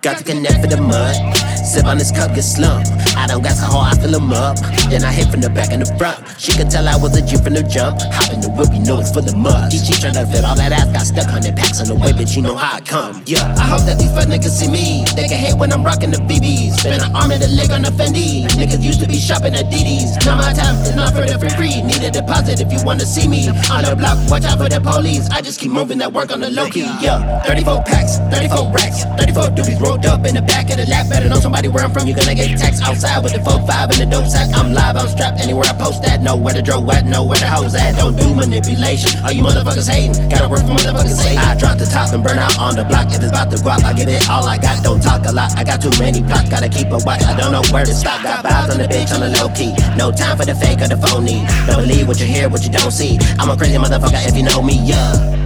Got to connect for the mud. Sip on this cup, get slumped. I don't got so hard, I fill them up. Then I hit from the back and the front. She could tell I was a G from the jump. Hop in the whip, you know it's full of mud. She trying to fit all that ass, got stuck the packs on the way, bitch, you know how I come. Yeah, I hope that these fuck niggas see me. They can hate when I'm rocking the BBs. Spin an arm and a leg on the Fendi. Niggas used to be shopping at DD's. Now my time is not for the free free. Need a deposit if you wanna see me. On the block, watch out for the police. I just keep moving that work on the low key. Yeah, 34 packs, 34 racks, 34 doobies rolled up in the back of the lap. Better know somebody where I'm from. You gonna get text outside with the 4-5 and the dope sack. I'm live, I'm strapped anywhere I post that. Know where the at, know where the hoes at. Don't do manipulation. All you motherfuckers hating. Gotta work for motherfuckers hating. I drop the top and burn out on the block. If it's about to guap, I get it all I got. Don't talk a lot. I got too many plots. Gotta keep a watch. I don't know where to stop. Got vibes on the bitch on the low key. No time for the fake or the phony. Don't believe what you hear, what you don't see. I'm a crazy motherfucker if you know me, yeah.